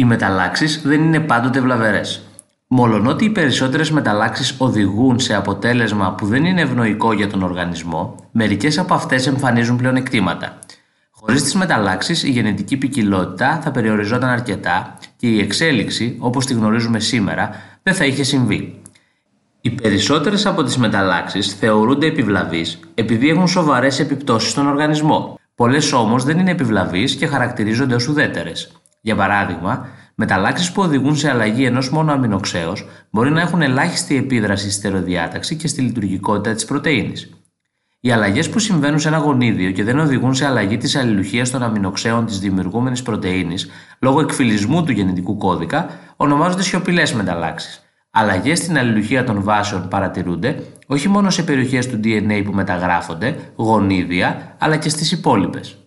Οι μεταλλάξεις δεν είναι πάντοτε βλαβερές. Μολονότι οι περισσότερες μεταλλάξεις οδηγούν σε αποτέλεσμα που δεν είναι ευνοϊκό για τον οργανισμό, μερικές από αυτές εμφανίζουν πλεονεκτήματα. Χωρίς τις μεταλλάξεις, η γενετική ποικιλότητα θα περιοριζόταν αρκετά και η εξέλιξη, όπως τη γνωρίζουμε σήμερα, δεν θα είχε συμβεί. Οι περισσότερες από τις μεταλλάξεις θεωρούνται επιβλαβείς επειδή έχουν σοβαρές επιπτώσεις στον οργανισμό. Πολλές όμως δεν είναι επιβλαβείς και χαρακτηρίζονται ως ουδέτερες. Για παράδειγμα, μεταλλάξει που οδηγούν σε αλλαγή ενός μόνο αμινοξέως μπορεί να έχουν ελάχιστη επίδραση στη στεροδιάταξη και στη λειτουργικότητα της πρωτενη. Οι αλλαγές που συμβαίνουν σε ένα γονίδιο και δεν οδηγούν σε αλλαγή της αλληλουχίας των αμινοξέων της δημιουργούμενης πρωτενη λόγω εκφυλισμού του γενετικού κώδικα ονομάζονται σιωπηλές μεταλλάξεις. Αλλαγές στην αλληλουχία των βάσεων παρατηρούνται όχι μόνο σε περιοχές του DNA που μεταγράφονται, γονίδια, αλλά και στις υπόλοιπες.